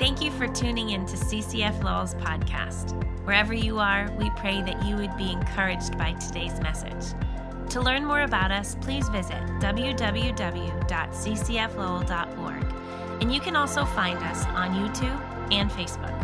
Thank you for tuning in to CCF Lowell's podcast. Wherever you are, we pray that you would be encouraged by today's message. To learn more about us, please visit www.ccflowell.org. And you can also find us on YouTube and Facebook.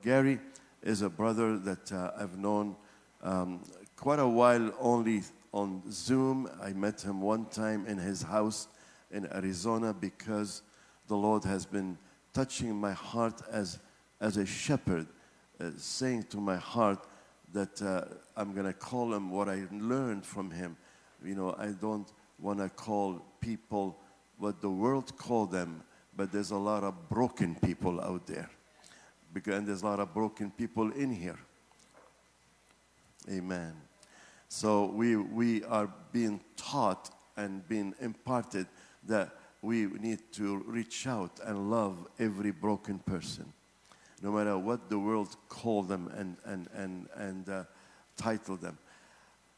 Gary is a brother that uh, I've known um, quite a while only on Zoom. I met him one time in his house in Arizona because the Lord has been touching my heart as, as a shepherd, uh, saying to my heart that uh, I'm going to call him what I learned from him. You know, I don't want to call people what the world call them, but there's a lot of broken people out there. Because, and there's a lot of broken people in here. Amen. So we, we are being taught and being imparted that we need to reach out and love every broken person, no matter what the world call them and, and, and, and uh, title them.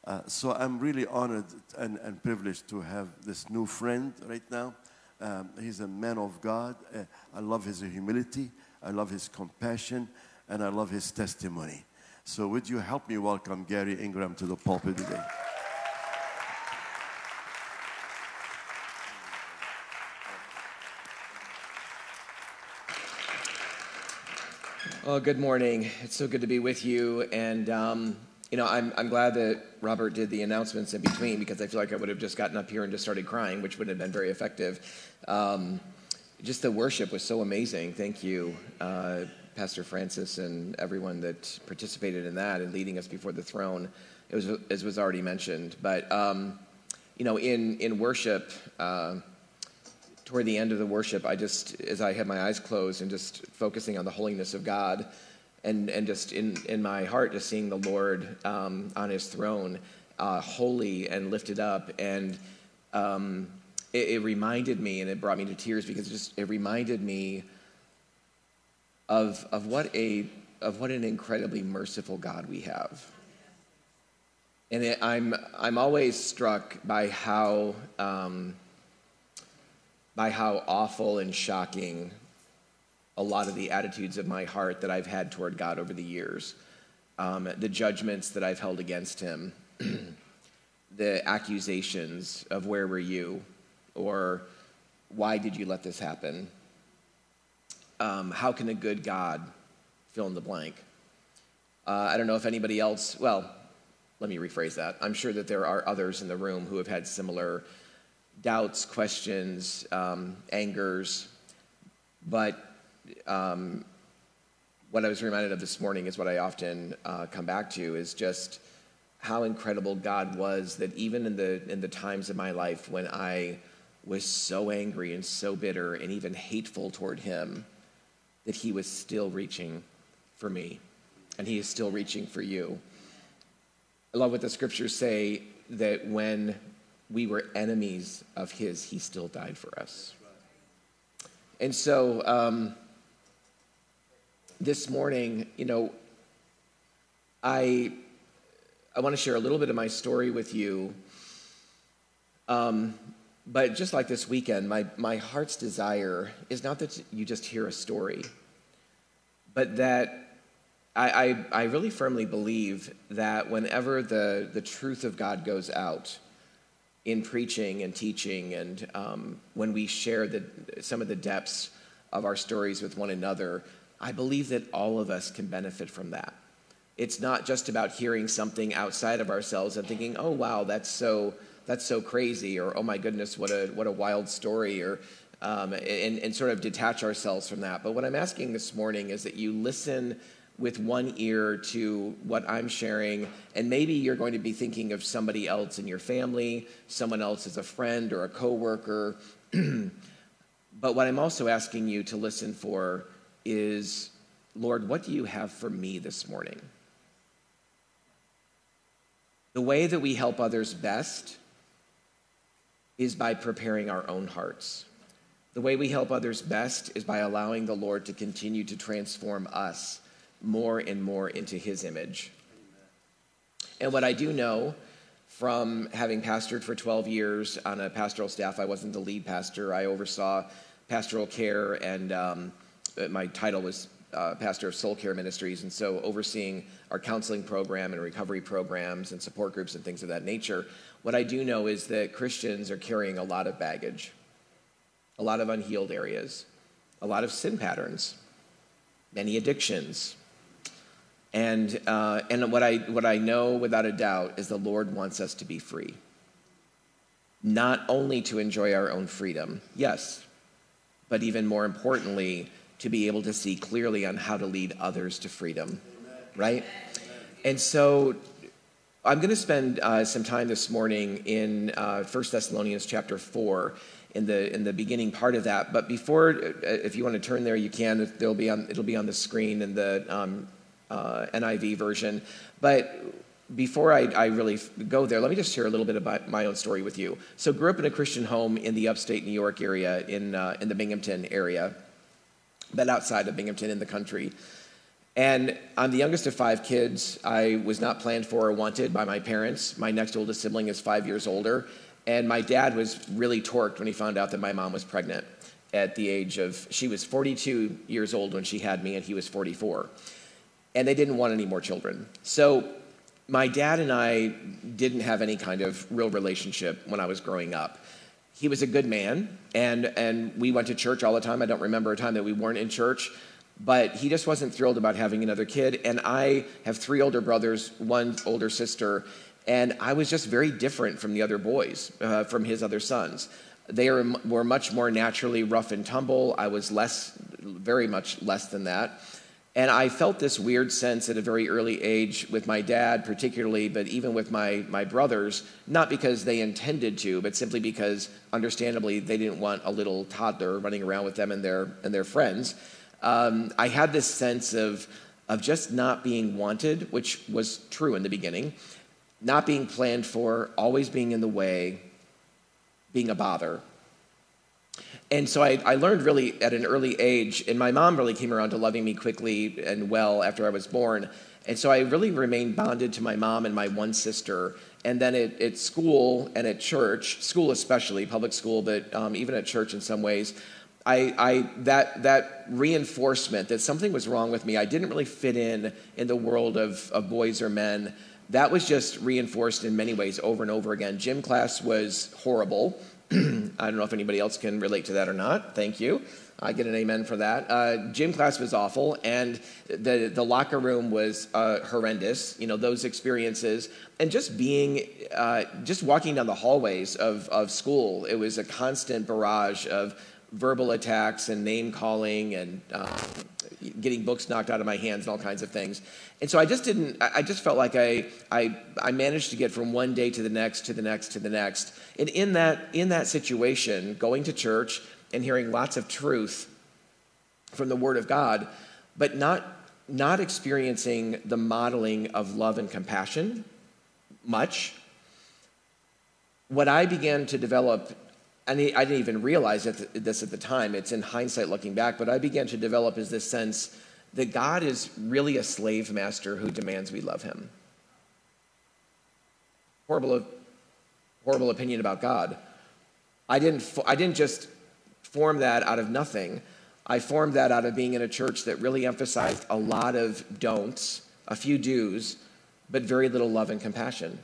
Uh, so I'm really honored and, and privileged to have this new friend right now. Um, he's a man of God. Uh, I love his humility. I love his compassion, and I love his testimony. So would you help me welcome Gary Ingraham to the pulpit today? Well, good morning. It's so good to be with you. And, um, you know, I'm, I'm glad that Robert did the announcements in between because I feel like I would have just gotten up here and just started crying, which wouldn't have been very effective. Um, just the worship was so amazing. Thank you, uh, Pastor Francis, and everyone that participated in that and leading us before the throne. It was, as was already mentioned. But, um, you know, in, in worship, uh, toward the end of the worship, I just, as I had my eyes closed and just focusing on the holiness of God, and, and just in, in my heart, just seeing the Lord um, on his throne, uh, holy and lifted up. And um, it, it, reminded me, and it brought me to tears because it just it reminded me of, of, what, a, of what an incredibly merciful God we have. And it, I'm, I'm always struck by how. Um, by how awful and shocking a lot of the attitudes of my heart that I've had toward God over the years, um, the judgments that I've held against Him, the accusations of where were you, or why did you let this happen? Um, how can a good God fill in the blank? Uh, I don't know if anybody else, well, let me rephrase that. I'm sure that there are others in the room who have had similar doubts, questions, um, angers. But um, what I was reminded of this morning is what I often uh, come back to is just how incredible God was that even in the, in the times of my life when I was so angry and so bitter and even hateful toward Him, that He was still reaching for me and He is still reaching for you. I love what the scriptures say that when we were enemies of his, he still died for us. And so um, this morning, you know, I, I want to share a little bit of my story with you. Um, but just like this weekend, my, my heart's desire is not that you just hear a story, but that I, I, I really firmly believe that whenever the, the truth of God goes out, in preaching and teaching, and um, when we share the, some of the depths of our stories with one another, I believe that all of us can benefit from that. It's not just about hearing something outside of ourselves and thinking, "Oh wow, that's so that's so crazy," or "Oh my goodness, what a what a wild story," or um, and, and sort of detach ourselves from that. But what I'm asking this morning is that you listen with one ear to what I'm sharing, and maybe you're going to be thinking of somebody else in your family, someone else as a friend or a coworker. but what I'm also asking you to listen for is, Lord, what do you have for me this morning? The way that we help others best is by preparing our own hearts. The way we help others best is by allowing the Lord to continue to transform us more and more into his image. And what I do know from having pastored for 12 years on a pastoral staff, I wasn't the lead pastor, I oversaw pastoral care, and um, my title was uh, pastor of Soul Care Ministries, and so overseeing our counseling program and recovery programs and support groups and things of that nature. What I do know is that Christians are carrying a lot of baggage, a lot of unhealed areas, a lot of sin patterns, many addictions. And, uh, and what, I, what I know without a doubt is the Lord wants us to be free. Not only to enjoy our own freedom, yes, but even more importantly, to be able to see clearly on how to lead others to freedom, right? And so I'm going to spend uh, some time this morning in uh, 1 Thessalonians chapter 4 in the, in the beginning part of that. But before, uh, if you want to turn there, you can. There'll be on, it'll be on the screen in the um, uh, NIV version. But before I, I, really go there, let me just share a little bit about my own story with you. So, grew up in a Christian home in the upstate New York area, in, uh, in the Binghamton area but outside of Binghamton in the country. And I'm the youngest of five kids. I was not planned for or wanted by my parents. My next oldest sibling is five years older. And my dad was really torqued when he found out that my mom was pregnant at the age of, she was 42 years old when she had me, and he was 44. And they didn't want any more children. So my dad and I didn't have any kind of real relationship when I was growing up he was a good man, and, and we went to church all the time. I don't remember a time that we weren't in church, but he just wasn't thrilled about having another kid. And I have three older brothers, one older sister, and I was just very different from the other boys, uh, from his other sons. They are, were much more naturally rough and tumble. I was less, very much less than that. And I felt this weird sense at a very early age with my dad, particularly, but even with my, my brothers, not because they intended to, but simply because, understandably, they didn't want a little toddler running around with them and their, and their friends. Um, I had this sense of, of just not being wanted, which was true in the beginning, not being planned for, always being in the way, being a bother. And so I, I, learned really at an early age, and my mom really came around to loving me quickly and well after I was born. And so I really remained bonded to my mom and my one sister. And then at, at school and at church, school especially, public school, but um, even at church in some ways, I, I, that, that reinforcement that something was wrong with me, I didn't really fit in in the world of, of boys or men, that was just reinforced in many ways over and over again. Gym class was horrible. I don't know if anybody else can relate to that or not. Thank you. I get an amen for that. Uh, gym class was awful, and the the locker room was uh, horrendous. You know those experiences, and just being, uh, just walking down the hallways of of school, it was a constant barrage of verbal attacks and name calling and um, getting books knocked out of my hands and all kinds of things. And so I just didn't, I just felt like I, I, I managed to get from one day to the next, to the next, to the next. And in that, in that situation, going to church and hearing lots of truth from the Word of God, but not, not experiencing the modeling of love and compassion much, what I began to develop and I didn't even realize this at the time. It's in hindsight looking back, but I began to develop is this sense that God is really a slave master who demands we love him. Horrible, horrible opinion about God. I didn't, I didn't just form that out of nothing. I formed that out of being in a church that really emphasized a lot of don'ts, a few do's, but very little love and compassion.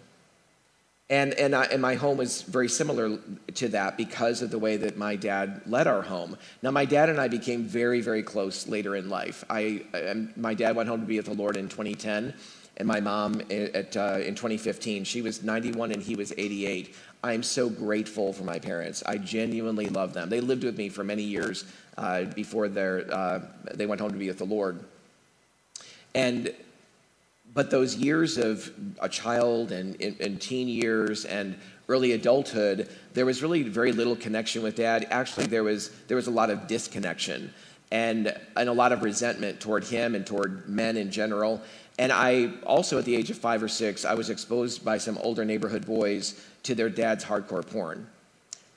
And, and, I, and my home was very similar to that because of the way that my dad led our home. Now, my dad and I became very, very close later in life. I, I my dad went home to be with the Lord in 2010, and my mom at, uh, in 2015. She was 91 and he was 88. I am so grateful for my parents. I genuinely love them. They lived with me for many years uh, before uh, they went home to be with the Lord. And but those years of a child and, and, teen years and early adulthood, there was really very little connection with dad. Actually, there was, there was a lot of disconnection and, and a lot of resentment toward him and toward men in general. And I also, at the age of five or six, I was exposed by some older neighborhood boys to their dad's hardcore porn.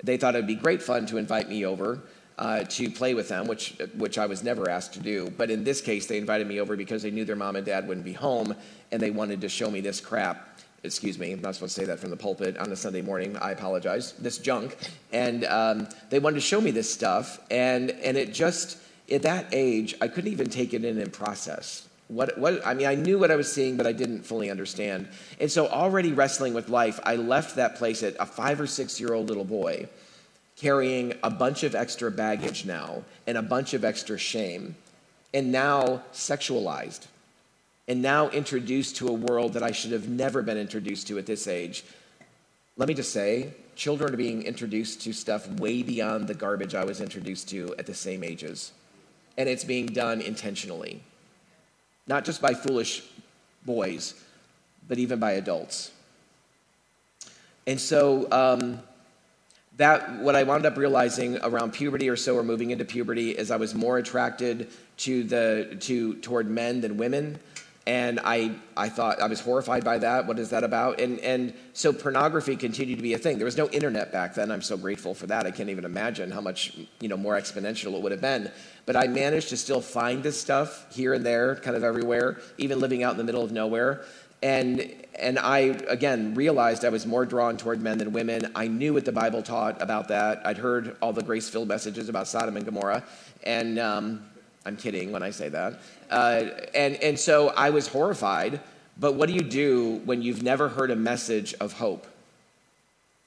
They thought it'd be great fun to invite me over uh, to play with them, which, which I was never asked to do. But in this case, they invited me over because they knew their mom and dad wouldn't be home and they wanted to show me this crap. excuse me, I'm not supposed to say that from the pulpit on a Sunday morning. I apologize. This junk, and um, they wanted to show me this stuff, and and it just at that age I couldn't even take it in and process. What, what, I mean, I knew what I was seeing, but I didn't fully understand. And so, already wrestling with life, I left that place at a five or six year old little boy carrying a bunch of extra baggage now and a bunch of extra shame, and now sexualized, and now introduced to a world that I should have never been introduced to at this age. Let me just say, children are being introduced to stuff way beyond the garbage I was introduced to at the same ages. And it's being done intentionally not just by foolish boys, but even by adults. And so, um, that what I wound up realizing around puberty or so, or moving into puberty, is I was more attracted to the to toward men than women and I, I thought I was horrified by that. What is that about? And, and so pornography continued to be a thing. There was no internet back then. I'm so grateful for that. I can't even imagine how much you know more exponential it would have been. But I managed to still find this stuff here and there, kind of everywhere, even living out in the middle of nowhere. And and I again realized I was more drawn toward men than women. I knew what the Bible taught about that. I'd heard all the grace-filled messages about Sodom and Gomorrah, and um, I'm kidding when I say that. Uh, and, and so I was horrified. But what do you do when you've never heard a message of hope?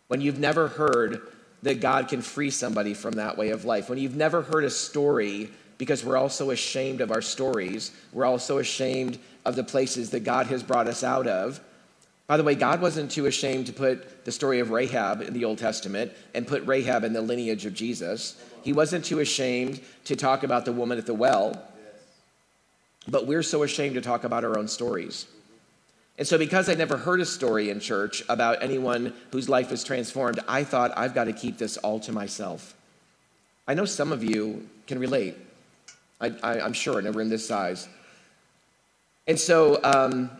When you've never heard that God can free somebody from that way of life? When you've never heard a story, because we're all so ashamed of our stories, we're all so ashamed of the places that God has brought us out of. By the way, God wasn't too ashamed to put the story of Rahab in the Old Testament and put Rahab in the lineage of Jesus. He wasn't too ashamed to talk about the woman at the well but we're so ashamed to talk about our own stories. And so, because I never heard a story in church about anyone whose life was transformed, I thought I've got to keep this all to myself. I know some of you can relate, I, am sure, in a room this size. And so, um,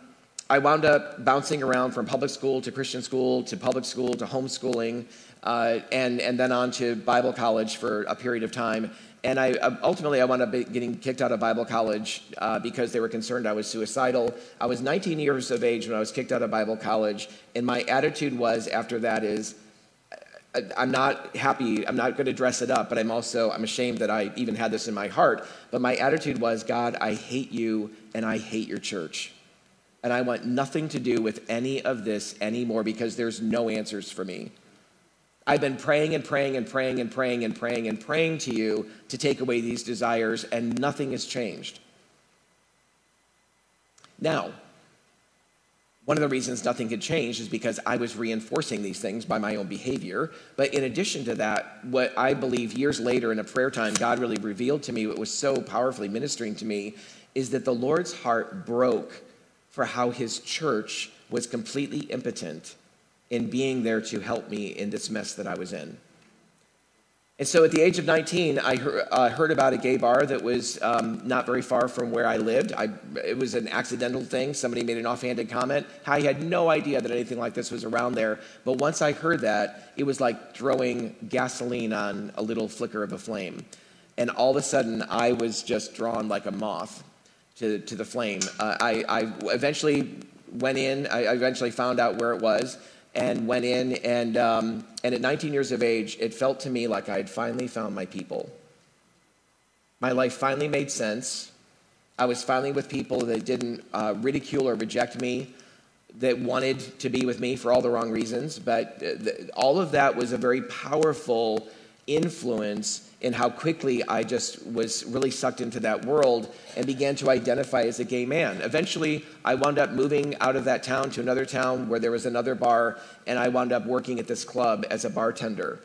I wound up bouncing around from public school to Christian school to public school to homeschooling, uh, and, and then on to Bible college for a period of time. And I uh, ultimately I wound up getting kicked out of Bible college uh, because they were concerned I was suicidal. I was 19 years of age when I was kicked out of Bible college, and my attitude was after that is, I'm not happy. I'm not going to dress it up, but I'm also I'm ashamed that I even had this in my heart. But my attitude was, God, I hate you and I hate your church. And I want nothing to do with any of this anymore because there's no answers for me. I've been praying and praying and praying and praying and praying and praying to you to take away these desires, and nothing has changed. Now, one of the reasons nothing had changed is because I was reinforcing these things by my own behavior. But in addition to that, what I believe years later in a prayer time, God really revealed to me, what was so powerfully ministering to me, is that the Lord's heart broke for how his church was completely impotent in being there to help me in this mess that I was in. And so at the age of 19, I uh, heard about a gay bar that was um, not very far from where I lived. I, it was an accidental thing. Somebody made an offhanded comment. I had no idea that anything like this was around there. But once I heard that, it was like throwing gasoline on a little flicker of a flame. And all of a sudden, I was just drawn like a moth to, to the flame. Uh, I, I eventually went in, I eventually found out where it was and went in. And, um, and at 19 years of age, it felt to me like I had finally found my people. My life finally made sense. I was finally with people that didn't uh, ridicule or reject me, that wanted to be with me for all the wrong reasons. But th- all of that was a very powerful influence in how quickly I just was really sucked into that world and began to identify as a gay man. Eventually, I wound up moving out of that town to another town where there was another bar, and I wound up working at this club as a bartender.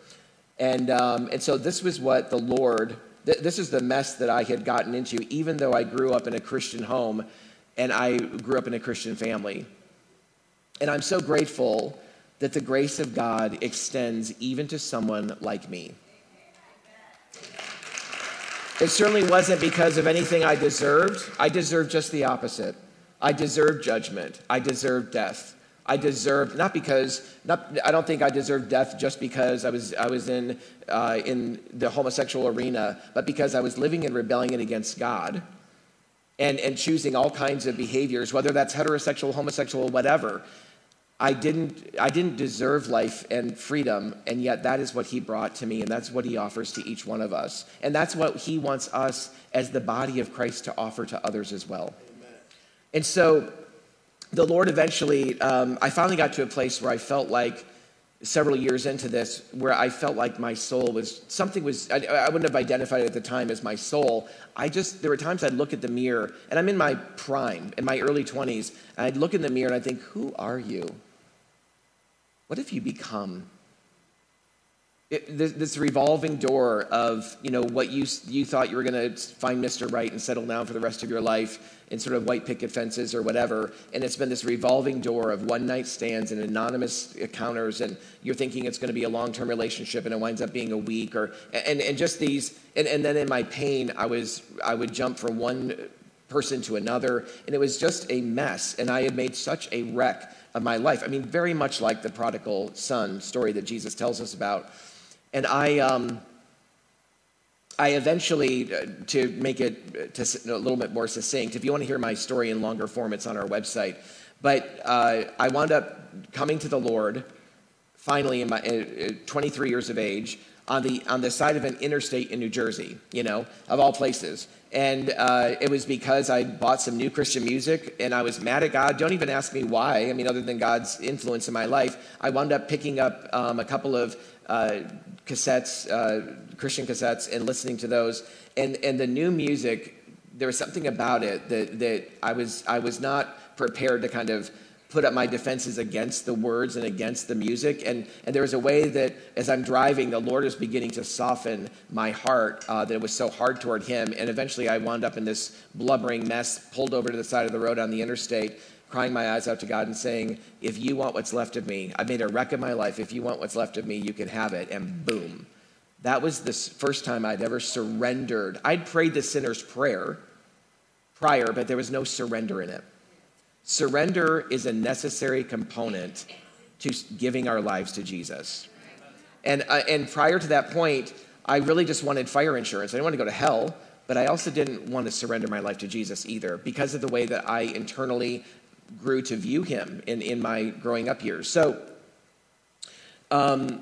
And, um, and so this was what the Lord, th- this is the mess that I had gotten into, even though I grew up in a Christian home and I grew up in a Christian family. And I'm so grateful that the grace of God extends even to someone like me. It certainly wasn't because of anything I deserved. I deserved just the opposite. I deserved judgment. I deserved death. I deserved not because not, I don't think I deserved death just because I was I was in uh, in the homosexual arena, but because I was living in rebellion against God, and and choosing all kinds of behaviors, whether that's heterosexual, homosexual, whatever. I didn't, I didn't deserve life and freedom, and yet that is what he brought to me, and that's what he offers to each one of us. And that's what he wants us as the body of Christ to offer to others as well. Amen. And so the Lord eventually, um, I finally got to a place where I felt like several years into this where I felt like my soul was something was I, I, wouldn't have identified it at the time as my soul. I just there were times I'd look at the mirror and I'm in my prime in my early 20s and I'd look in the mirror and I'd think, "Who are you? What have you become?" It, this, this, revolving door of you know what you you thought you were going to find Mr. Right and settle down for the rest of your life in sort of white picket fences or whatever, and it's been this revolving door of one night stands and anonymous encounters, and you're thinking it's going to be a long term relationship, and it winds up being a week, or and and just these, and, and then in my pain, I was I would jump from one person to another, and it was just a mess, and I had made such a wreck of my life. I mean, very much like the prodigal son story that Jesus tells us about. And I, um, I eventually, uh, to make it uh, to, a little bit more succinct, if you want to hear my story in longer form, it's on our website. But uh, I wound up coming to the Lord finally in my uh, 23 years of age on the on the side of an interstate in New Jersey, you know, of all places. And uh, it was because I bought some new Christian music and I was mad at God. Don't even ask me why. I mean, other than God's influence in my life, I wound up picking up um, a couple of uh, cassettes, uh, Christian cassettes, and listening to those. And, and the new music, there was something about it that, that I, was, I was not prepared to kind of put up my defenses against the words and against the music. And, and there was a way that as I'm driving, the Lord is beginning to soften my heart uh, that it was so hard toward Him. And eventually I wound up in this blubbering mess, pulled over to the side of the road on the interstate crying my eyes out to God and saying, If you want what's left of me, I've made a wreck of my life. If you want what's left of me, you can have it. And boom. That was the first time I'd ever surrendered. I'd prayed the sinner's prayer prior, but there was no surrender in it. Surrender is a necessary component to giving our lives to Jesus. And, uh, and prior to that point, I really just wanted fire insurance. I didn't want to go to hell, but I also didn't want to surrender my life to Jesus either because of the way that I internally grew to view him in, in my growing up years. So, um,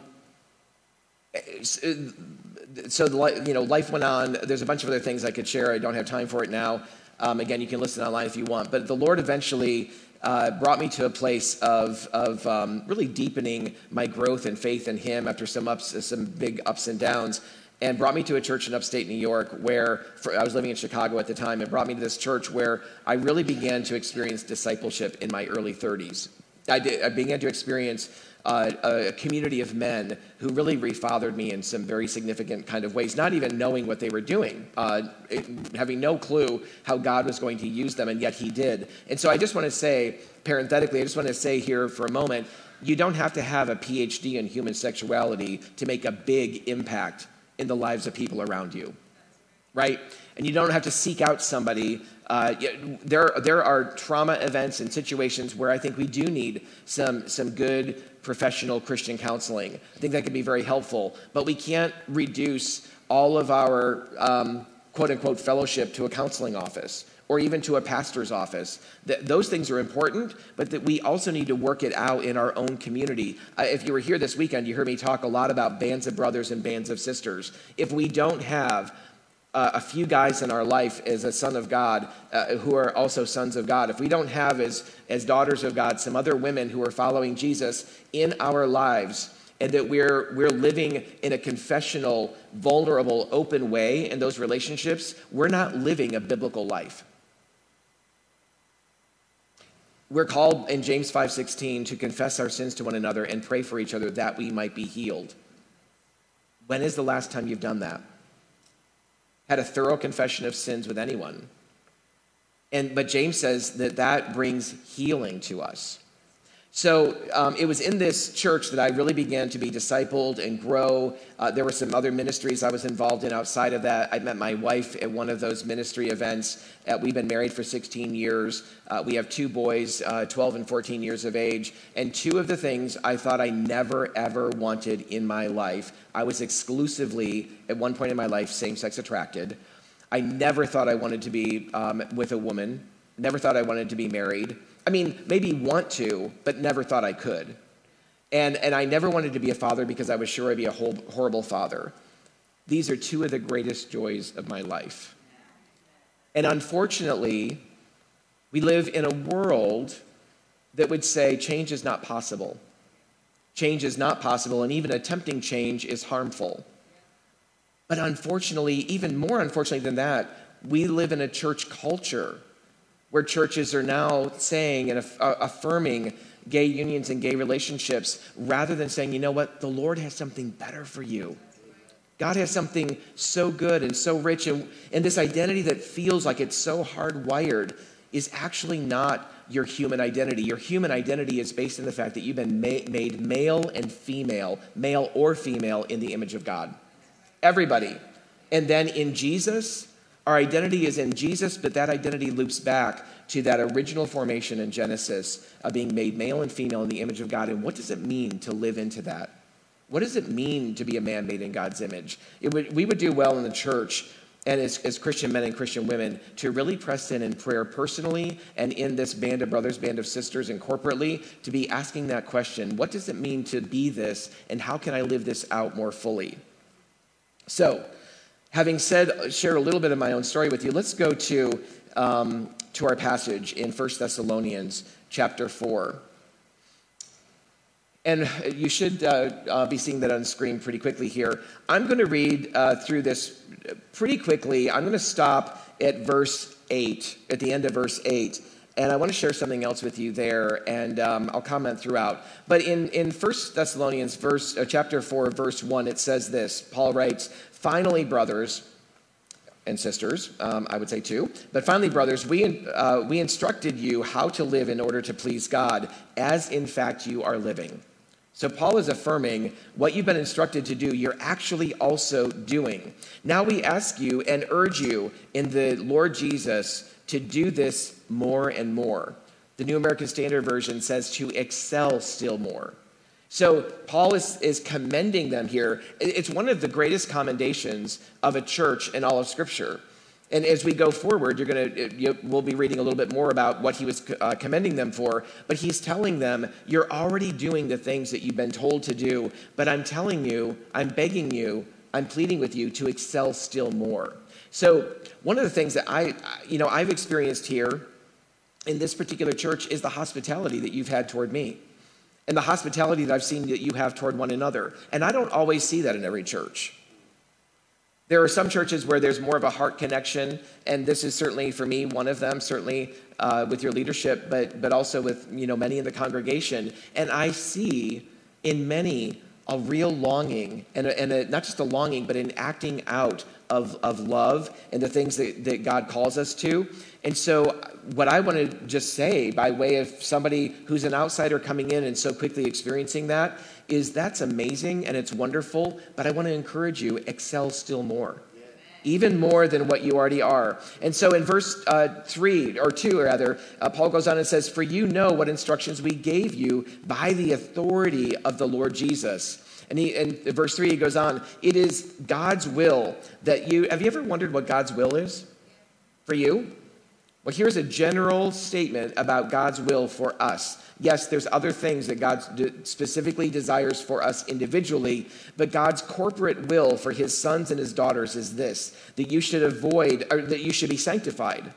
so the, you know, life went on. There's a bunch of other things I could share. I don't have time for it now. Um, again, you can listen online if you want. But the Lord eventually uh, brought me to a place of, of um, really deepening my growth and faith in Him after some ups, some big ups and downs and brought me to a church in upstate New York where for, I was living in Chicago at the time, and brought me to this church where I really began to experience discipleship in my early 30s. I, did, I began to experience uh, a community of men who really refathered me in some very significant kind of ways, not even knowing what they were doing, uh, it, having no clue how God was going to use them, and yet He did. And so I just want to say, parenthetically, I just want to say here for a moment, you don't have to have a PhD in human sexuality to make a big impact in the lives of people around you, right? And you don't have to seek out somebody. Uh, there, there are trauma events and situations where I think we do need some, some good professional Christian counseling. I think that can be very helpful, but we can't reduce all of our um, quote unquote fellowship to a counseling office or even to a pastor's office. That those things are important, but that we also need to work it out in our own community. Uh, if you were here this weekend, you heard me talk a lot about bands of brothers and bands of sisters. If we don't have uh, a few guys in our life as a son of God uh, who are also sons of God, if we don't have as, as daughters of God some other women who are following Jesus in our lives, and that we're, we're living in a confessional, vulnerable, open way in those relationships, we're not living a biblical life. We're called in James 5:16 to confess our sins to one another and pray for each other that we might be healed. When is the last time you've done that? Had a thorough confession of sins with anyone. And but James says that that brings healing to us. So um, it was in this church that I really began to be discipled and grow. Uh, there were some other ministries I was involved in outside of that. I met my wife at one of those ministry events. Uh, we've been married for 16 years. Uh, we have two boys, uh, 12 and 14 years of age. And two of the things I thought I never, ever wanted in my life, I was exclusively, at one point in my life, same sex attracted. I never thought I wanted to be um, with a woman, never thought I wanted to be married. I mean, maybe want to, but never thought I could. And, and I never wanted to be a father because I was sure I'd be a whole, horrible father. These are two of the greatest joys of my life. And unfortunately, we live in a world that would say change is not possible. Change is not possible, and even attempting change is harmful. But unfortunately, even more unfortunately than that, we live in a church culture where churches are now saying and uh, affirming gay unions and gay relationships rather than saying, you know what, the Lord has something better for you. God has something so good and so rich, and, and this identity that feels like it's so hardwired is actually not your human identity. Your human identity is based in the fact that you've been ma- made male and female, male or female, in the image of God. Everybody. And then in Jesus, our identity is in Jesus, but that identity loops back to that original formation in Genesis of being made male and female in the image of God. And what does it mean to live into that? What does it mean to be a man made in God's image? Would, we would do well in the church and as, as Christian men and Christian women to really press in in prayer personally and in this band of brothers, band of sisters, and corporately to be asking that question what does it mean to be this, and how can I live this out more fully? So, having said, share a little bit of my own story with you, let's go to, um, to our passage in 1 Thessalonians chapter 4. And you should uh, uh, be seeing that on screen pretty quickly here. I'm going to read uh, through this pretty quickly. I'm going to stop at verse 8, at the end of verse 8. And I want to share something else with you there, and um, I'll comment throughout. But in, in 1 Thessalonians verse, uh, chapter 4, verse 1, it says this Paul writes, Finally, brothers, and sisters, um, I would say too. But finally, brothers, we, uh, we instructed you how to live in order to please God, as in fact you are living. So Paul is affirming what you've been instructed to do, you're actually also doing. Now we ask you and urge you in the Lord Jesus to do this more and more. The New American Standard Version says to excel still more. So Paul is, is commending them here. It's one of the greatest commendations of a church in all of Scripture. And as we go forward, you're going to you, we'll be reading a little bit more about what he was uh, commending them for. But he's telling them, you're already doing the things that you've been told to do. But I'm telling you, I'm begging you, I'm pleading with you to excel still more. So one of the things that I, you know, I've experienced here in this particular church is the hospitality that you've had toward me. And the hospitality that I've seen that you have toward one another. And I don't always see that in every church. There are some churches where there's more of a heart connection, and this is certainly for me one of them. Certainly uh, with your leadership, but but also with you know many in the congregation. And I see in many a real longing, and, a, and a, not just a longing, but an acting out of, of love and the things that, that God calls us to. And so, what I want to just say by way of somebody who's an outsider coming in and so quickly experiencing that is that's amazing and it's wonderful, but I want to encourage you, excel still more. Even more than what you already are. And so in verse uh, 3, or 2 rather, uh, Paul goes on and says, For you know what instructions we gave you by the authority of the Lord Jesus. And he, in verse 3, he goes on, It is God's will that you. Have you ever wondered what God's will is for you? Well, here's a general statement about God's will for us. Yes, there's other things that God specifically desires for us individually, but God's corporate will for his sons and his daughters is this that you should avoid, or that you should be sanctified.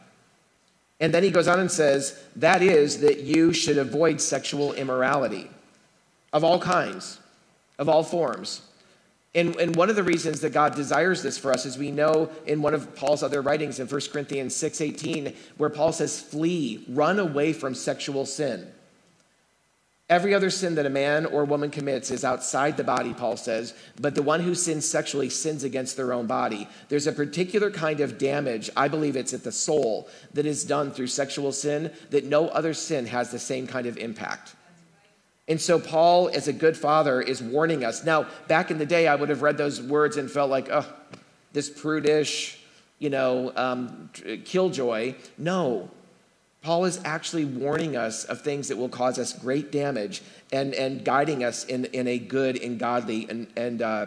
And then he goes on and says, that is, that you should avoid sexual immorality of all kinds, of all forms. And, and one of the reasons that God desires this for us is we know in one of Paul's other writings in 1 Corinthians 6:18, where Paul says, flee, run away from sexual sin. Every other sin that a man or woman commits is outside the body, Paul says, but the one who sins sexually sins against their own body. There's a particular kind of damage, I believe it's at the soul, that is done through sexual sin that no other sin has the same kind of impact. And so, Paul, as a good father, is warning us. Now, back in the day, I would have read those words and felt like, oh, this prudish, you know, um, killjoy. No. Paul is actually warning us of things that will cause us great damage and, and guiding us in, in a good and godly and, and, uh,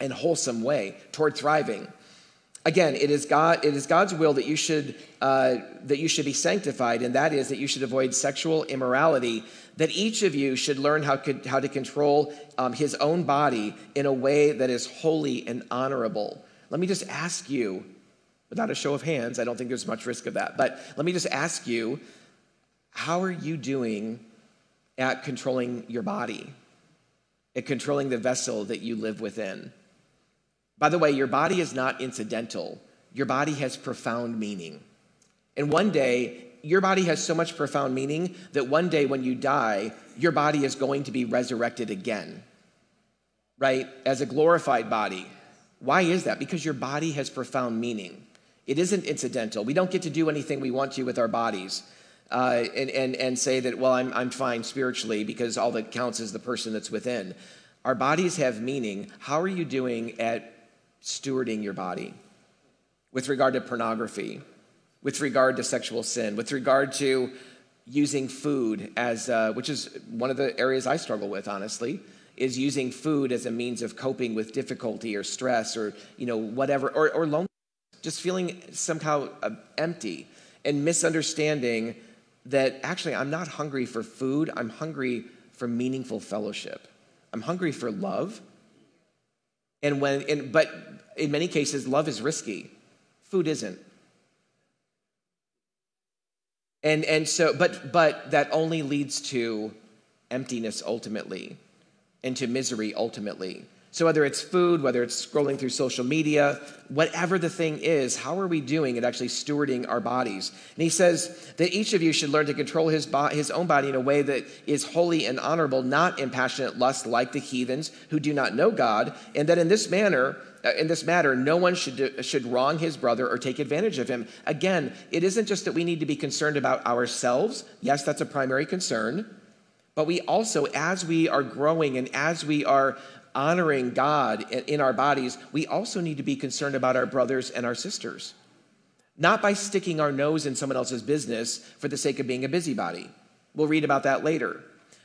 and wholesome way toward thriving. Again, it is God. It is God's will that you should uh, that you should be sanctified, and that is that you should avoid sexual immorality. That each of you should learn how, how to control um, his own body in a way that is holy and honorable. Let me just ask you, without a show of hands, I don't think there's much risk of that, but let me just ask you, how are you doing at controlling your body, at controlling the vessel that you live within? By the way, your body is not incidental, your body has profound meaning. And one day, your body has so much profound meaning that one day when you die, your body is going to be resurrected again, right? As a glorified body. Why is that? Because your body has profound meaning. It isn't incidental. We don't get to do anything we want to with our bodies uh, and, and, and say that, well, I'm, I'm fine spiritually because all that counts is the person that's within. Our bodies have meaning. How are you doing at stewarding your body with regard to pornography, with regard to sexual sin, with regard to using food as, uh, which is one of the areas I struggle with, honestly, is using food as a means of coping with difficulty or stress or, you know, whatever, or, or loneliness, just feeling somehow uh, empty and misunderstanding that actually I'm not hungry for food, I'm hungry for meaningful fellowship. I'm hungry for love. And when, and, but in many cases, love is risky. Food isn't. And, and so, but, but that only leads to emptiness ultimately and to misery ultimately. So, whether it's food, whether it's scrolling through social media, whatever the thing is, how are we doing at actually stewarding our bodies? And he says that each of you should learn to control his, bo- his own body in a way that is holy and honorable, not in passionate lust like the heathens who do not know God, and that in this manner, uh, in this matter, no one should, do, should wrong his brother or take advantage of him. Again, it isn't just that we need to be concerned about ourselves. Yes, that's a primary concern. But we also, as we are growing and as we are honoring God in our bodies, we also need to be concerned about our brothers and our sisters. Not by sticking our nose in someone else's business for the sake of being a busybody. We'll read about that later.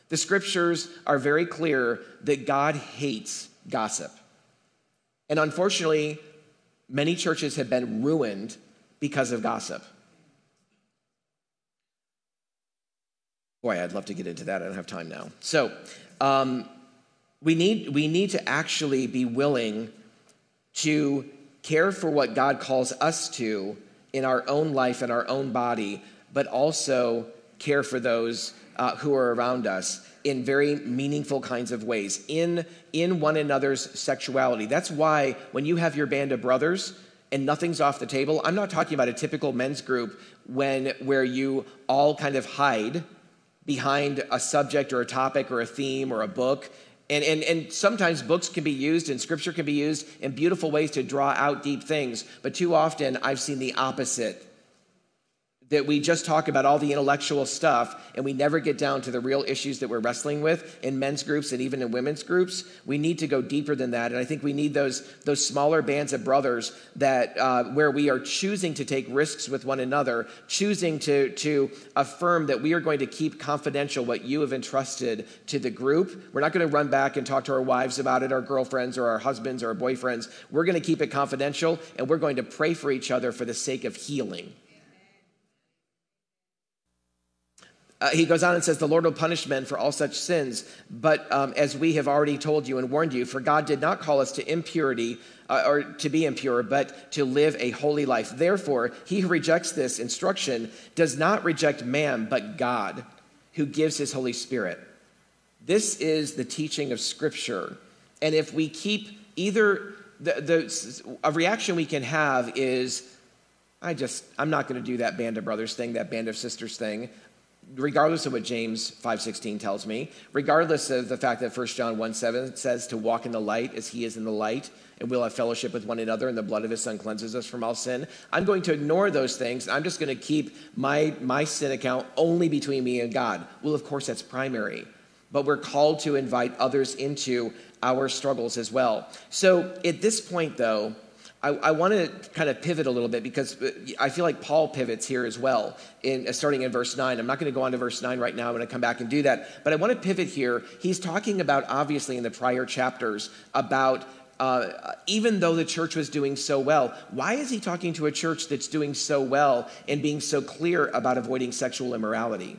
The scriptures are very clear that God hates gossip. And unfortunately, many churches have been ruined because of gossip. Boy, I'd love to get into that. I don't have time now. So, um, we need, we need to actually be willing to care for what God calls us to in our own life and our own body, but also care for those uh, who are around us in very meaningful kinds of ways, in, in one another's sexuality. That's why when you have your band of brothers and nothing's off the table, I'm not talking about a typical men's group when, where you all kind of hide behind a subject or a topic or a theme or a book and, and, and sometimes books can be used and scripture can be used in beautiful ways to draw out deep things. But too often, I've seen the opposite that we just talk about all the intellectual stuff and we never get down to the real issues that we're wrestling with in men's groups and even in women's groups. We need to go deeper than that, and I think we need those those smaller bands of brothers that uh, where we are choosing to take risks with one another, choosing to to affirm that we are going to keep confidential what you have entrusted to the group. We're not going to run back and talk to our wives about it, our girlfriends or our husbands or our boyfriends. We're going to keep it confidential, and we're going to pray for each other for the sake of healing. Uh, he goes on and says, The Lord will punish men for all such sins. But um, as we have already told you and warned you, for God did not call us to impurity uh, or to be impure, but to live a holy life. Therefore, he who rejects this instruction does not reject man, but God, who gives his Holy Spirit. This is the teaching of Scripture. And if we keep either, the, the, a reaction we can have is, I just, I'm not going to do that band of brothers thing, that band of sisters thing regardless of what James 5:16 tells me, regardless of the fact that 1 John 1:7 says to walk in the light as he is in the light, and we'll have fellowship with one another, and the blood of his son cleanses us from all sin. I'm going to ignore those things. I'm just going to keep my, my sin account only between me and God. Well, of course, that's primary. But we're called to invite others into our struggles as well. So at this point, though, I, I want to kind of pivot a little bit because I feel like Paul pivots here as well, in, uh, starting in verse 9. I'm not going to go on to verse 9 right now. I'm going to come back and do that. But I want to pivot here. He's talking about, obviously, in the prior chapters, about uh, even though the church was doing so well, why is he talking to a church that's doing so well and being so clear about avoiding sexual immorality?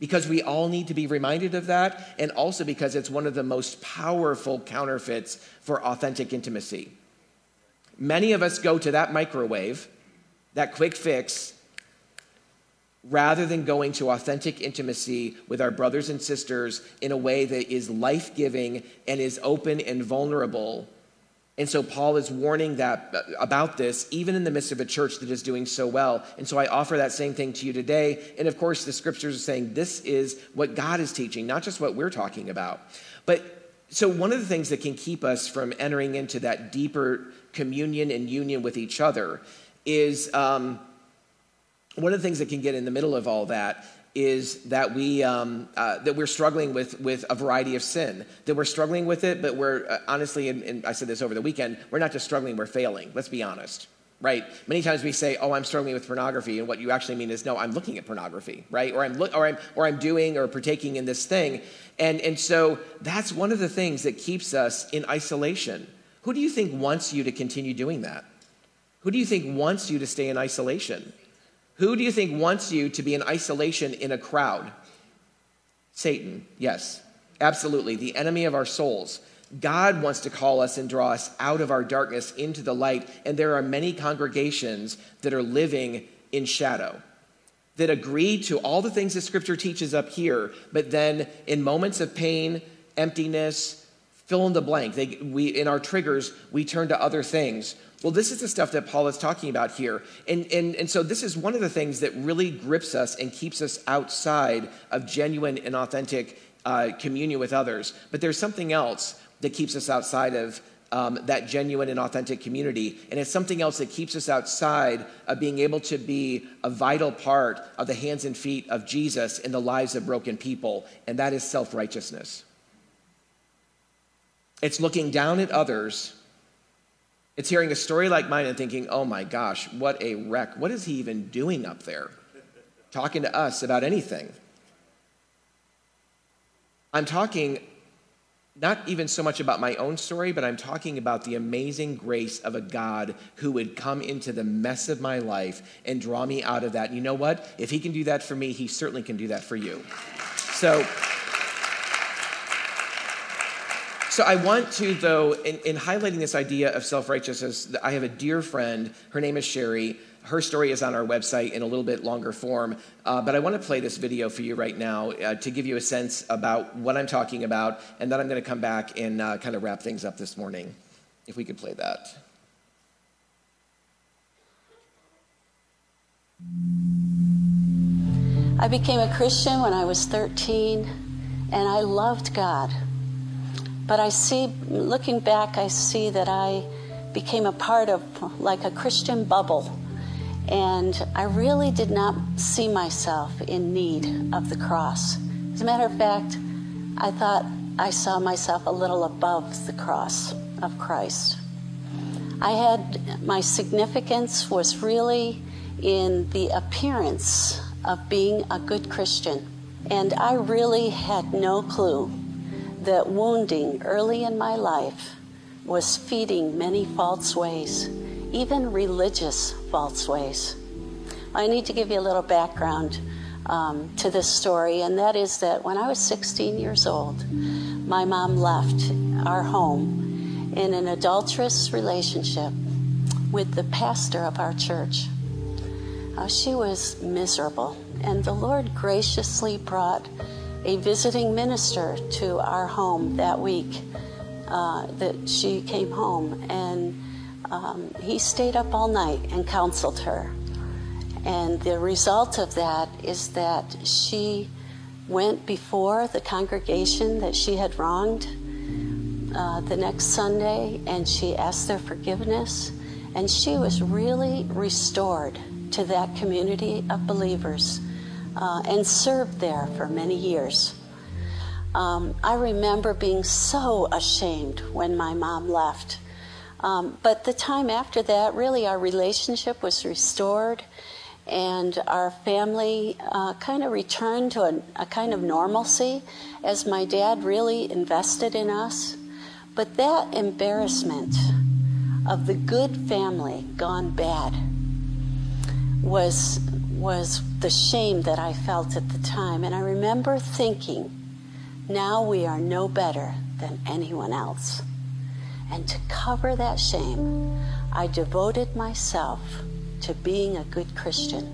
Because we all need to be reminded of that, and also because it's one of the most powerful counterfeits for authentic intimacy. Many of us go to that microwave, that quick fix, rather than going to authentic intimacy with our brothers and sisters in a way that is life giving and is open and vulnerable. And so Paul is warning that uh, about this even in the midst of a church that is doing so well. And so I offer that same thing to you today. And of course the scriptures are saying this is what God is teaching, not just what we're talking about. But so one of the things that can keep us from entering into that deeper communion and union with each other is um, one of the things that can get in the middle of all that is that we um, uh, that we're struggling with with a variety of sin. That we're struggling with it but we're uh, honestly and, and, i said this over the weekend we're not just struggling we're failing. Let's be honest right? Many times we say oh i'm struggling with pornography and what you actually mean is no i'm looking at pornography right? Or i'm look or i'm or i'm doing or partaking in this thing. And and so that's one of the things that keeps us in isolation who do you think wants you to continue doing that who do you think wants you to stay in isolation who do you think wants you to be in isolation in a crowd? Satan, yes, absolutely, the enemy of our souls. God wants to call us and draw us out of our darkness into the light, and there are many congregations that are living in shadow that agree to all the things that Scripture teaches up here, but then in moments of pain, emptiness, fill in the blank, they, we, in our triggers, we turn to other things well, this is the stuff that Paul is talking about here. And, and, and so, this is one of the things that really grips us and keeps us outside of genuine and authentic uh, communion with others. But there's something else that keeps us outside of um, that genuine and authentic community. And it's something else that keeps us outside of being able to be a vital part of the hands and feet of Jesus in the lives of broken people, and that is self righteousness. It's looking down at others it's hearing a story like mine and thinking, oh my gosh, what a wreck. What is he even doing up there? Talking to us about anything. I'm talking not even so much about my own story, but I'm talking about the amazing grace of a God who would come into the mess of my life and draw me out of that. You know what? If he can do that for me, he certainly can do that for you. So, So I want to, though, in, in highlighting this idea of self righteousness, I have a dear friend. Her name is Sherry. Her story is on our website in a little bit longer form. Uh, but I want to play this video for you right now uh, to give you a sense about what I'm talking about. And then I'm going to come back and uh, kind of wrap things up this morning. If we could play that. I became a Christian when I was 13, and I loved God. But I see, looking back, I see that I became a part of like a Christian bubble. And I really did not see myself in need of the cross. As a matter of fact, I thought I saw myself a little above the cross of Christ. I had my significance was really in the appearance of being a good Christian. And I really had no clue that wounding early in my life was feeding many false ways, even religious false ways. I need to give you a little background um, to this story, and that is that when I was 16 years old, my mom left our home in an adulterous relationship with the pastor of our church. Uh, she was miserable, and the Lord graciously brought a visiting minister to our home that week uh, that she came home, and um, he stayed up all night and counseled her. And the result of that is that she went before the congregation that she had wronged uh, the next Sunday and she asked their forgiveness. And she was really restored to that community of believers uh, and served there for many years. Um, I remember being so ashamed when my mom left. Um, but the time after that, really, our relationship was restored and our family uh, kind of returned to a, a, kind of normalcy as my dad really invested in us. But that embarrassment of the good family gone bad was was the shame that I felt at the time. And I remember thinking, now we are no better than anyone else. And to cover that shame, I devoted myself to being a good Christian.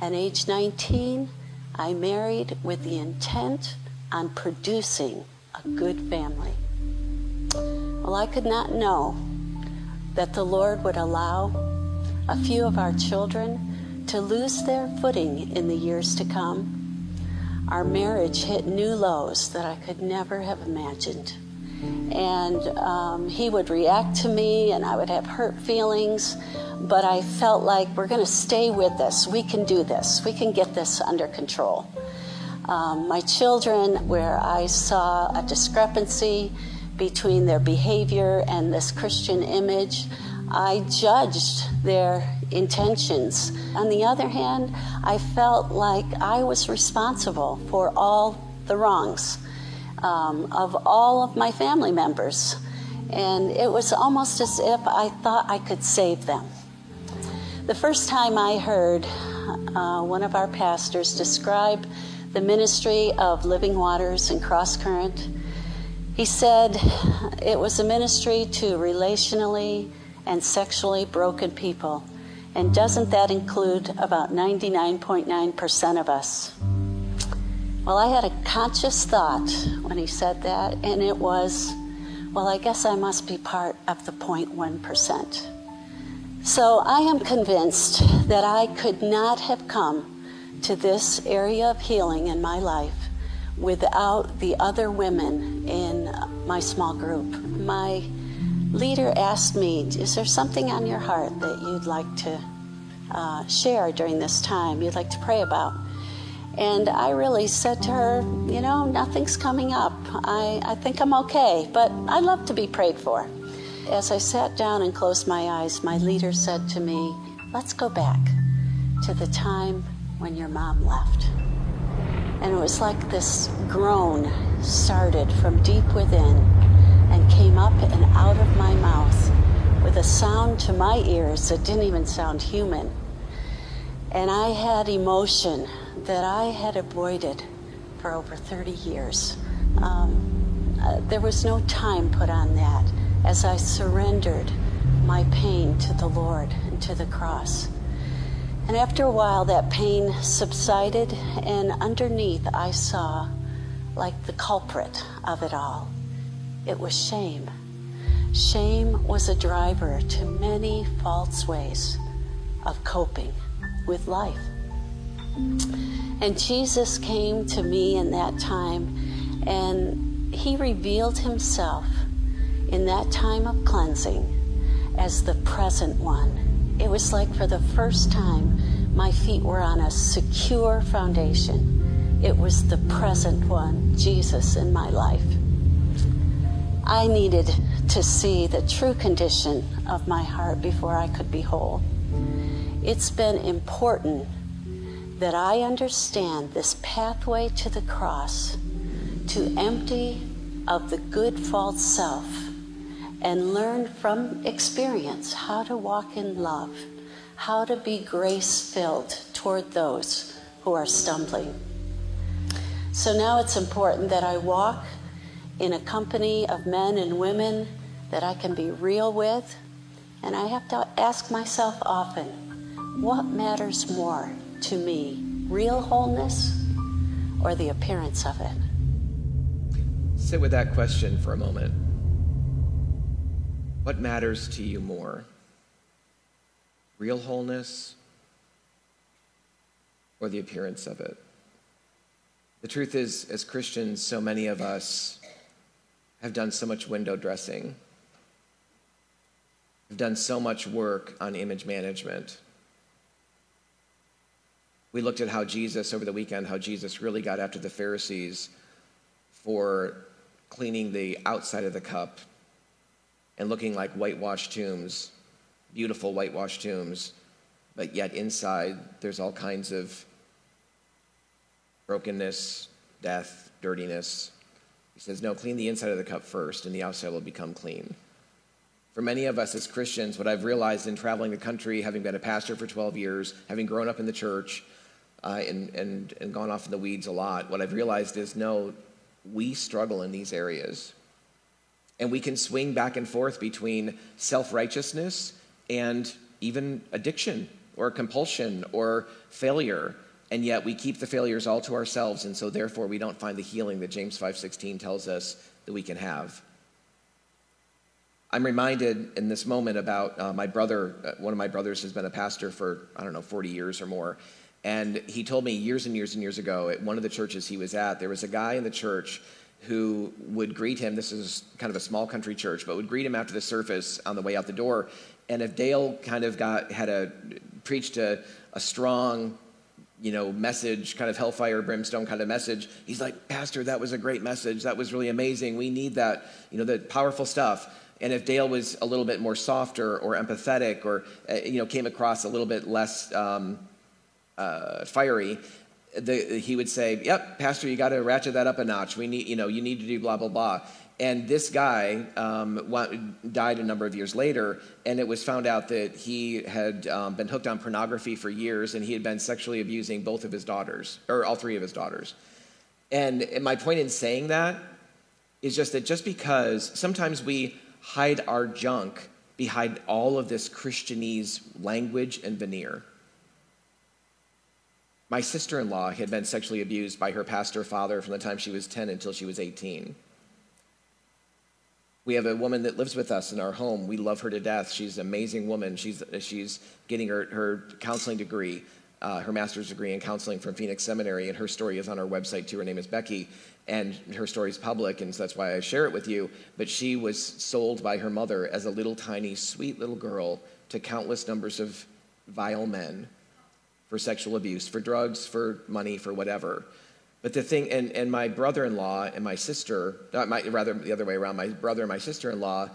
At age 19, I married with the intent on producing a good family. Well, I could not know that the Lord would allow a few of our children to lose their footing in the years to come. Our marriage hit new lows that I could never have imagined. And um, he would react to me, and I would have hurt feelings but I felt like we're going to stay with this. We can do this. We can get this under control. Um, my children, where I saw a discrepancy between their behavior and this Christian image, I judged their intentions. On the other hand, I felt like I was responsible for all the wrongs um, of all of my family members. And it was almost as if I thought I could save them. The first time I heard uh, one of our pastors describe the ministry of Living Waters and Cross Current, he said it was a ministry to relationally and sexually broken people. And doesn't that include about 99.9% of us? Well, I had a conscious thought when he said that, and it was, well, I guess I must be part of the 0.1%. So I am convinced that I could not have come to this area of healing in my life without the other women in my small group. My leader asked me, Is there something on your heart that you'd like to uh, share during this time, you'd like to pray about? And I really said to her, You know, nothing's coming up. I, I think I'm okay, but I love to be prayed for. As I sat down and closed my eyes, my leader said to me, Let's go back to the time when your mom left. And it was like this groan started from deep within came up and out of my mouth with a sound to my ears that didn't even sound human. And I had emotion that I had avoided for over 30 years. Um, uh, there was no time put on that as I surrendered my pain to the Lord and to the cross. And after a while, that pain subsided, and underneath, I saw like the culprit of it all. It was shame. Shame was a driver to many false ways of coping with life. And Jesus came to me in that time, and he revealed himself in that time of cleansing as the present one. It was like for the first time, my feet were on a secure foundation. It was the present one, Jesus, in my life. I needed to see the true condition of my heart before I could be whole. It's been important that I understand this pathway to the cross to empty of the good false self and learn from experience how to walk in love, how to be grace filled toward those who are stumbling. So now it's important that I walk in a company of men and women that I can be real with, and I have to ask myself often what matters more to me, real wholeness or the appearance of it? Sit with that question for a moment. What matters to you more? Real wholeness or the appearance of it? The truth is, as Christians, so many of us have done so much window dressing, have done so much work on image management. We looked at how Jesus, over the weekend, how Jesus really got after the Pharisees for cleaning the outside of the cup and looking like whitewashed tombs, beautiful whitewashed tombs, but yet inside there's all kinds of brokenness, death, dirtiness. Says, No, clean the inside of the cup first, and the outside will become clean. For many of us as Christians, what I've realized in traveling the country, having been a pastor for 12 years, having grown up in the church, uh, and, and, and gone off in the weeds a lot, what I've realized is no, we struggle in these areas. And we can swing back and forth between self righteousness and even addiction or compulsion or failure and yet we keep the failures all to ourselves and so therefore we don't find the healing that james 5.16 tells us that we can have. I'm reminded in this moment about uh, my brother uh, one of my brothers has been a pastor for i don't know 40 years or more. And he told me years and years and years ago at one of the churches he was at there was a guy in the church who would greet him. This is kind of a small country church but would greet him after the service on the way out the door. And if dale kind of got had a preached a, a strong you know, message, kind of hellfire, brimstone kind of message. He's like, Pastor, that was a great message. That was really amazing. We need that, you know, the powerful stuff. And if Dale was a little bit more softer or empathetic or, uh, you know, came across a little bit less um, uh, fiery, the, he would say, Yep, Pastor, you got to ratchet that up a notch. We need, you know, you need to do blah, blah, blah. And this guy um, died a number of years later, and it was found out that he had um, been hooked on pornography for years, and he had been sexually abusing both of his daughters, or all three of his daughters. And my point in saying that is just that just because sometimes we hide our junk behind all of this Christianese language and veneer. My sister in law had been sexually abused by her pastor father from the time she was 10 until she was 18. We have a woman that lives with us in our home. We love her to death. She's an amazing woman. She's, she's getting her, her counseling degree, uh, her master's degree in counseling from Phoenix Seminary, and her story is on our website too. Her name is Becky, and her story is public, and so that's why I share it with you. But she was sold by her mother as a little tiny, sweet little girl to countless numbers of vile men for sexual abuse, for drugs, for money, for whatever. But the thing, and, and my brother in law and my sister, my, rather the other way around, my brother and my sister in law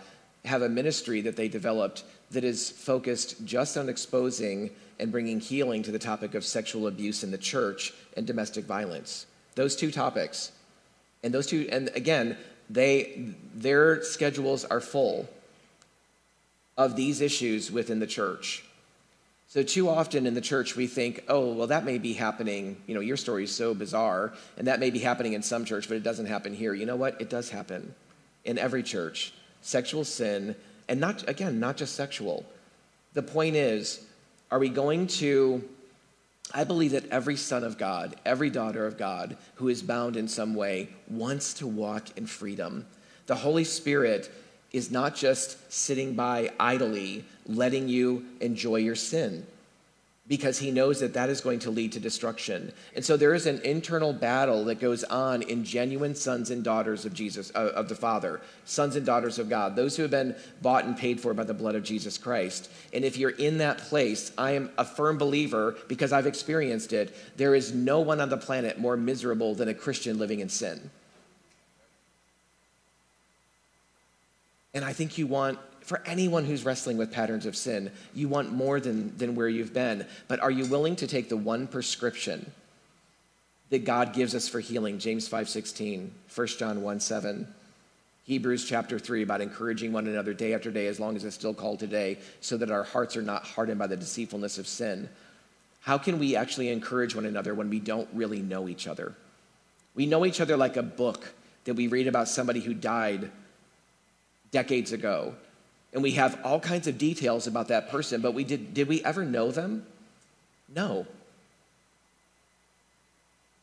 have a ministry that they developed that is focused just on exposing and bringing healing to the topic of sexual abuse in the church and domestic violence. Those two topics. And those two, and again, they, their schedules are full of these issues within the church. So, too often in the church, we think, oh, well, that may be happening. You know, your story is so bizarre, and that may be happening in some church, but it doesn't happen here. You know what? It does happen in every church. Sexual sin, and not, again, not just sexual. The point is, are we going to. I believe that every son of God, every daughter of God who is bound in some way wants to walk in freedom. The Holy Spirit is not just sitting by idly letting you enjoy your sin because he knows that that is going to lead to destruction. And so there is an internal battle that goes on in genuine sons and daughters of Jesus uh, of the Father, sons and daughters of God, those who have been bought and paid for by the blood of Jesus Christ. And if you're in that place, I am a firm believer because I've experienced it. There is no one on the planet more miserable than a Christian living in sin. And I think you want, for anyone who's wrestling with patterns of sin, you want more than, than where you've been. But are you willing to take the one prescription that God gives us for healing? James 5.16, 1 John 1 7. Hebrews chapter 3 about encouraging one another day after day, as long as it's still called today, so that our hearts are not hardened by the deceitfulness of sin. How can we actually encourage one another when we don't really know each other? We know each other like a book that we read about somebody who died decades ago. And we have all kinds of details about that person, but we did, did we ever know them? No.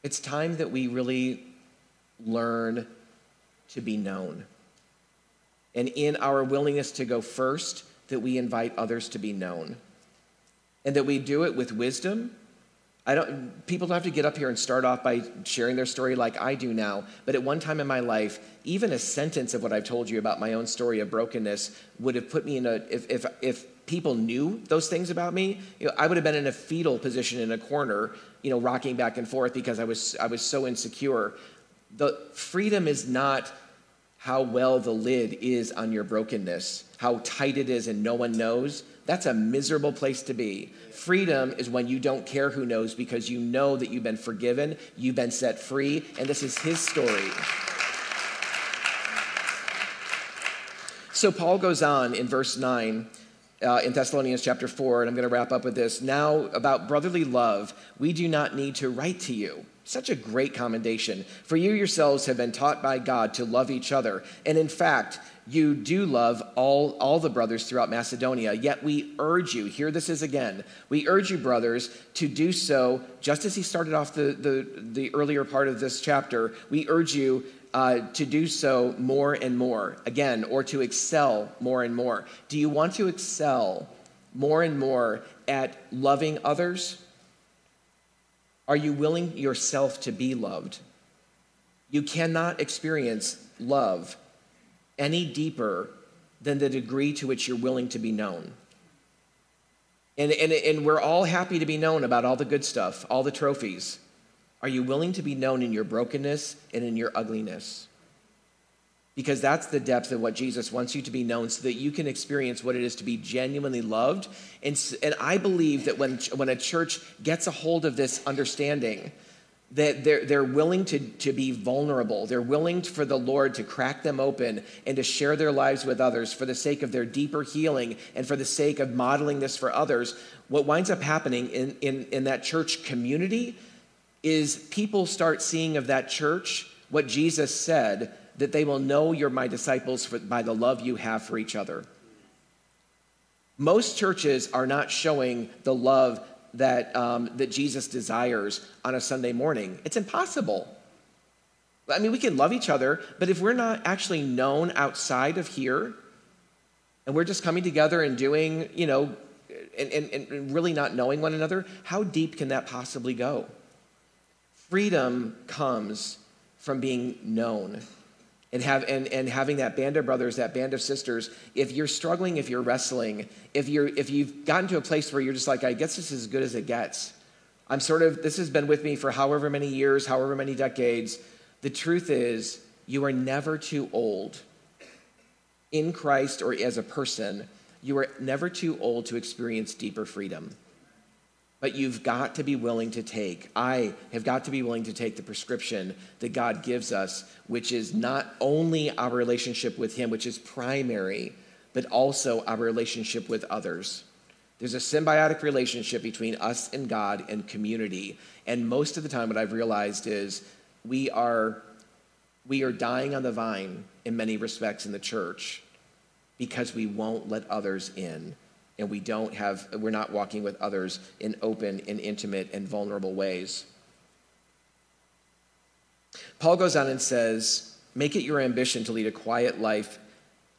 It's time that we really learn to be known. And in our willingness to go first, that we invite others to be known. And that we do it with wisdom I don't, people don't have to get up here and start off by sharing their story like I do now. But at one time in my life, even a sentence of what I've told you about my own story of brokenness would have put me in a, if, if, if people knew those things about me, you know, I would have been in a fetal position in a corner, you know, rocking back and forth because I was, I was so insecure. The freedom is not how well the lid is on your brokenness, how tight it is and no one knows. That's a miserable place to be. Freedom is when you don't care who knows because you know that you've been forgiven, you've been set free, and this is his story. So Paul goes on in verse 9 uh, in Thessalonians chapter 4, and I'm going to wrap up with this. Now, about brotherly love, we do not need to write to you. Such a great commendation. For you yourselves have been taught by God to love each other. And in fact, you do love all, all the brothers throughout Macedonia. Yet we urge you, hear this is again, we urge you, brothers, to do so, just as he started off the, the, the earlier part of this chapter, we urge you uh, to do so more and more, again, or to excel more and more. Do you want to excel more and more at loving others? Are you willing yourself to be loved? You cannot experience love any deeper than the degree to which you're willing to be known. And, and, and we're all happy to be known about all the good stuff, all the trophies. Are you willing to be known in your brokenness and in your ugliness? Because that's the depth of what Jesus wants you to be known so that you can experience what it is to be genuinely loved. And, and I believe that when, when a church gets a hold of this understanding, that they're, they're willing to, to be vulnerable. They're willing for the Lord to crack them open and to share their lives with others for the sake of their deeper healing and for the sake of modeling this for others. What winds up happening in, in, in that church community is people start seeing of that church what Jesus said that they will know you're my disciples for, by the love you have for each other. Most churches are not showing the love that, um, that Jesus desires on a Sunday morning. It's impossible. I mean, we can love each other, but if we're not actually known outside of here, and we're just coming together and doing, you know, and, and, and really not knowing one another, how deep can that possibly go? Freedom comes from being known and, have, and, and having that band of brothers, that band of sisters, if you're struggling, if you're wrestling, if, you're, if you've gotten to a place where you're just like, I guess this is as good as it gets. I'm sort of, this has been with me for however many years, however many decades. The truth is, you are never too old in Christ or as a person. You are never too old to experience deeper freedom. But you've got to be willing to take, I have got to be willing to take the prescription that God gives us, which is not only our relationship with Him, which is primary, but also our relationship with others. There's a symbiotic relationship between us and God and community. And most of the time, what I've realized is we are, we are dying on the vine in many respects in the church because we won't let others in and we don't have we're not walking with others in open and intimate and vulnerable ways. Paul goes on and says make it your ambition to lead a quiet life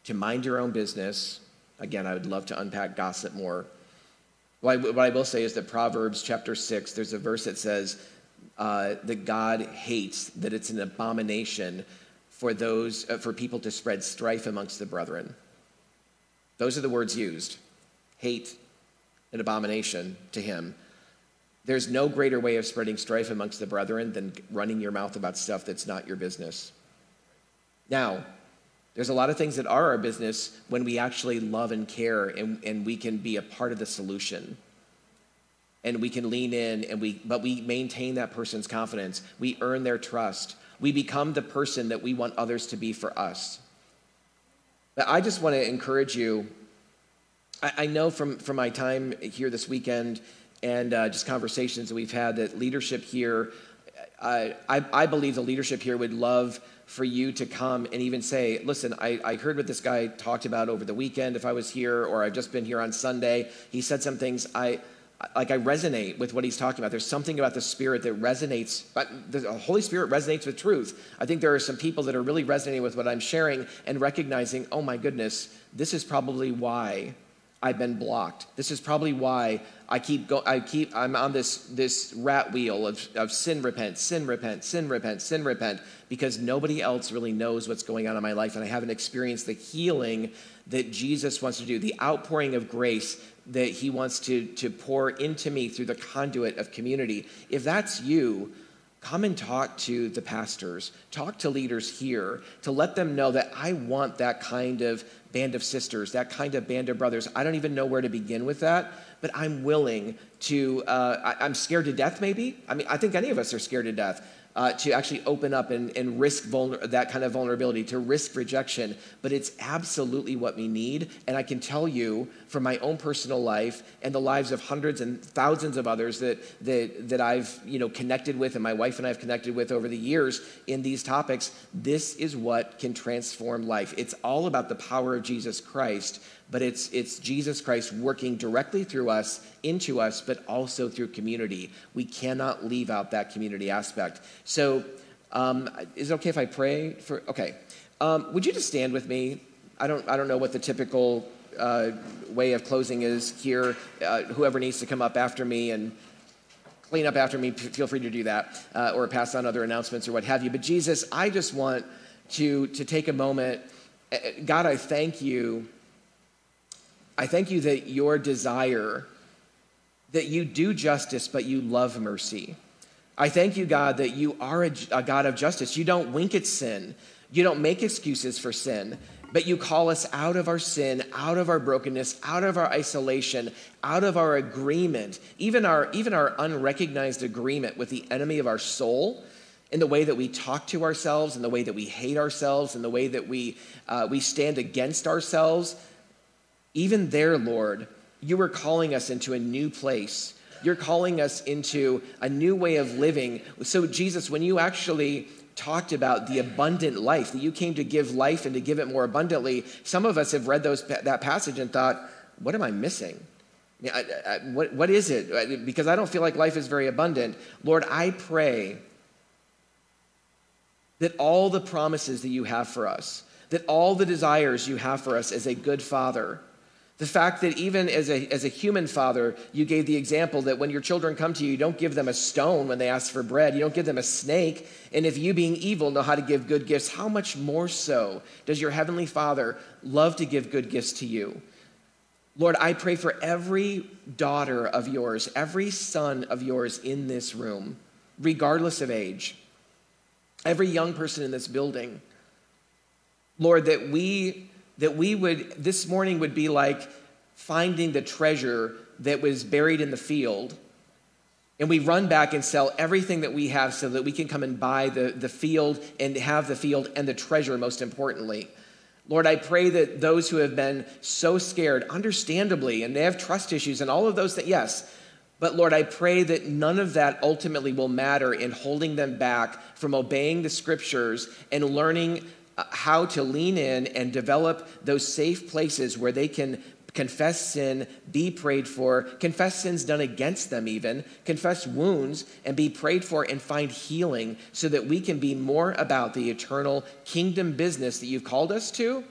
to mind your own business. Again i would love to unpack gossip more. What I will say is that Proverbs chapter 6, there's a verse that says uh, that God hates, that it's an abomination for those, uh, for people to spread strife amongst the brethren. Those are the words used hate, and abomination to him. There's no greater way of spreading strife amongst the brethren than running your mouth about stuff that's not your business. Now, there's a lot of things that are our business when we actually love and care and, and we can be a part of the solution. And we can lean in and we but we maintain that person's confidence. We earn their trust. We become the person that we want others to be for us. But I just want to encourage you I, I know from, from my time here this weekend and uh, just conversations that we've had that leadership here, uh, I, I believe the leadership here would love for you to come and even say, listen, I, I heard what this guy talked about over the weekend if I was here, or I've just been here on Sunday. He said some things I like I resonate with what he's talking about. There's something about the Spirit that resonates, but the Holy Spirit resonates with truth. I think there are some people that are really resonating with what I'm sharing and recognizing, oh my goodness, this is probably why I've been blocked. This is probably why I keep go, I keep I'm on this this rat wheel of, of sin repent, sin repent, sin repent, sin repent, because nobody else really knows what's going on in my life, and I haven't experienced the healing that Jesus wants to do, the outpouring of grace that he wants to, to pour into me through the conduit of community. If that's you, come and talk to the pastors, talk to leaders here to let them know that I want that kind of band of sisters, that kind of band of brothers. I don't even know where to begin with that, but I'm willing to, uh, I, I'm scared to death maybe. I mean, I think any of us are scared to death. Uh, to actually open up and, and risk vulner- that kind of vulnerability, to risk rejection. But it's absolutely what we need. And I can tell you from my own personal life and the lives of hundreds and thousands of others that, that, that I've you know, connected with and my wife and I have connected with over the years in these topics, this is what can transform life. It's all about the power of Jesus Christ but it's, it's Jesus Christ working directly through us, into us, but also through community. We cannot leave out that community aspect. So, um, is it okay if I pray for? Okay. Um, would you just stand with me? I don't, I don't know what the typical uh, way of closing is here. Uh, whoever needs to come up after me and clean up after me, feel free to do that, uh, or pass on other announcements or what have you. But Jesus, I just want to, to take a moment. Uh, God, I thank you I thank you that your desire, that you do justice, but you love mercy. I thank you, God, that you are a, a, God of justice. You don't wink at sin, you don't make excuses for sin, but you call us out of our sin, out of our brokenness, out of our isolation, out of our agreement, even our, even our unrecognized agreement with the enemy of our soul. In the way that we talk to ourselves, in the way that we hate ourselves, in the way that we, uh, we stand against ourselves, even there, Lord, you are calling us into a new place. You're calling us into a new way of living. So, Jesus, when you actually talked about the abundant life, that you came to give life and to give it more abundantly, some of us have read those, that passage and thought, what am I missing? I, I, what, what is it? Because I don't feel like life is very abundant. Lord, I pray that all the promises that you have for us, that all the desires you have for us as a good father, the fact that even as a, as a human father, you gave the example that when your children come to you, you don't give them a stone when they ask for bread. You don't give them a snake. And if you, being evil, know how to give good gifts, how much more so does your heavenly father love to give good gifts to you? Lord, I pray for every daughter of yours, every son of yours in this room, regardless of age, every young person in this building. Lord, that we that we would, this morning would be like finding the treasure that was buried in the field. And we run back and sell everything that we have so that we can come and buy the, the field and have the field and the treasure, most importantly. Lord, I pray that those who have been so scared, understandably, and they have trust issues and all of those that, yes, but Lord, I pray that none of that ultimately will matter in holding them back from obeying the scriptures and learning how to lean in and develop those safe places where they can confess sin, be prayed for, confess sins done against them, even, confess wounds, and be prayed for and find healing so that we can be more about the eternal kingdom business that you've called us to.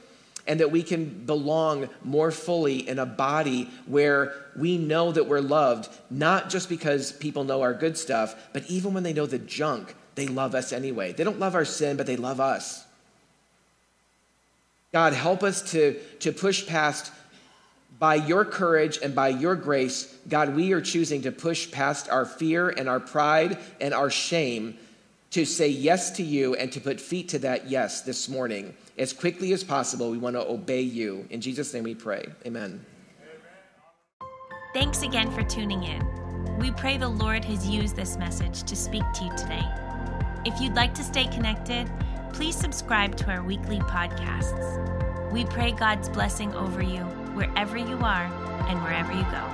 And that we can belong more fully in a body where we know that we're loved, not just because people know our good stuff, but even when they know the junk, they love us anyway. They don't love our sin, but they love us. God, help us to, to push past by your courage and by your grace. God, we are choosing to push past our fear and our pride and our shame to say yes to you and to put feet to that yes this morning. As quickly as possible, we want to obey you. In Jesus' name we pray. Amen. Thanks again for tuning in. We pray the Lord has used this message to speak to you today. If you'd like to stay connected, please subscribe to our weekly podcasts. We pray God's blessing over you wherever you are and wherever you go.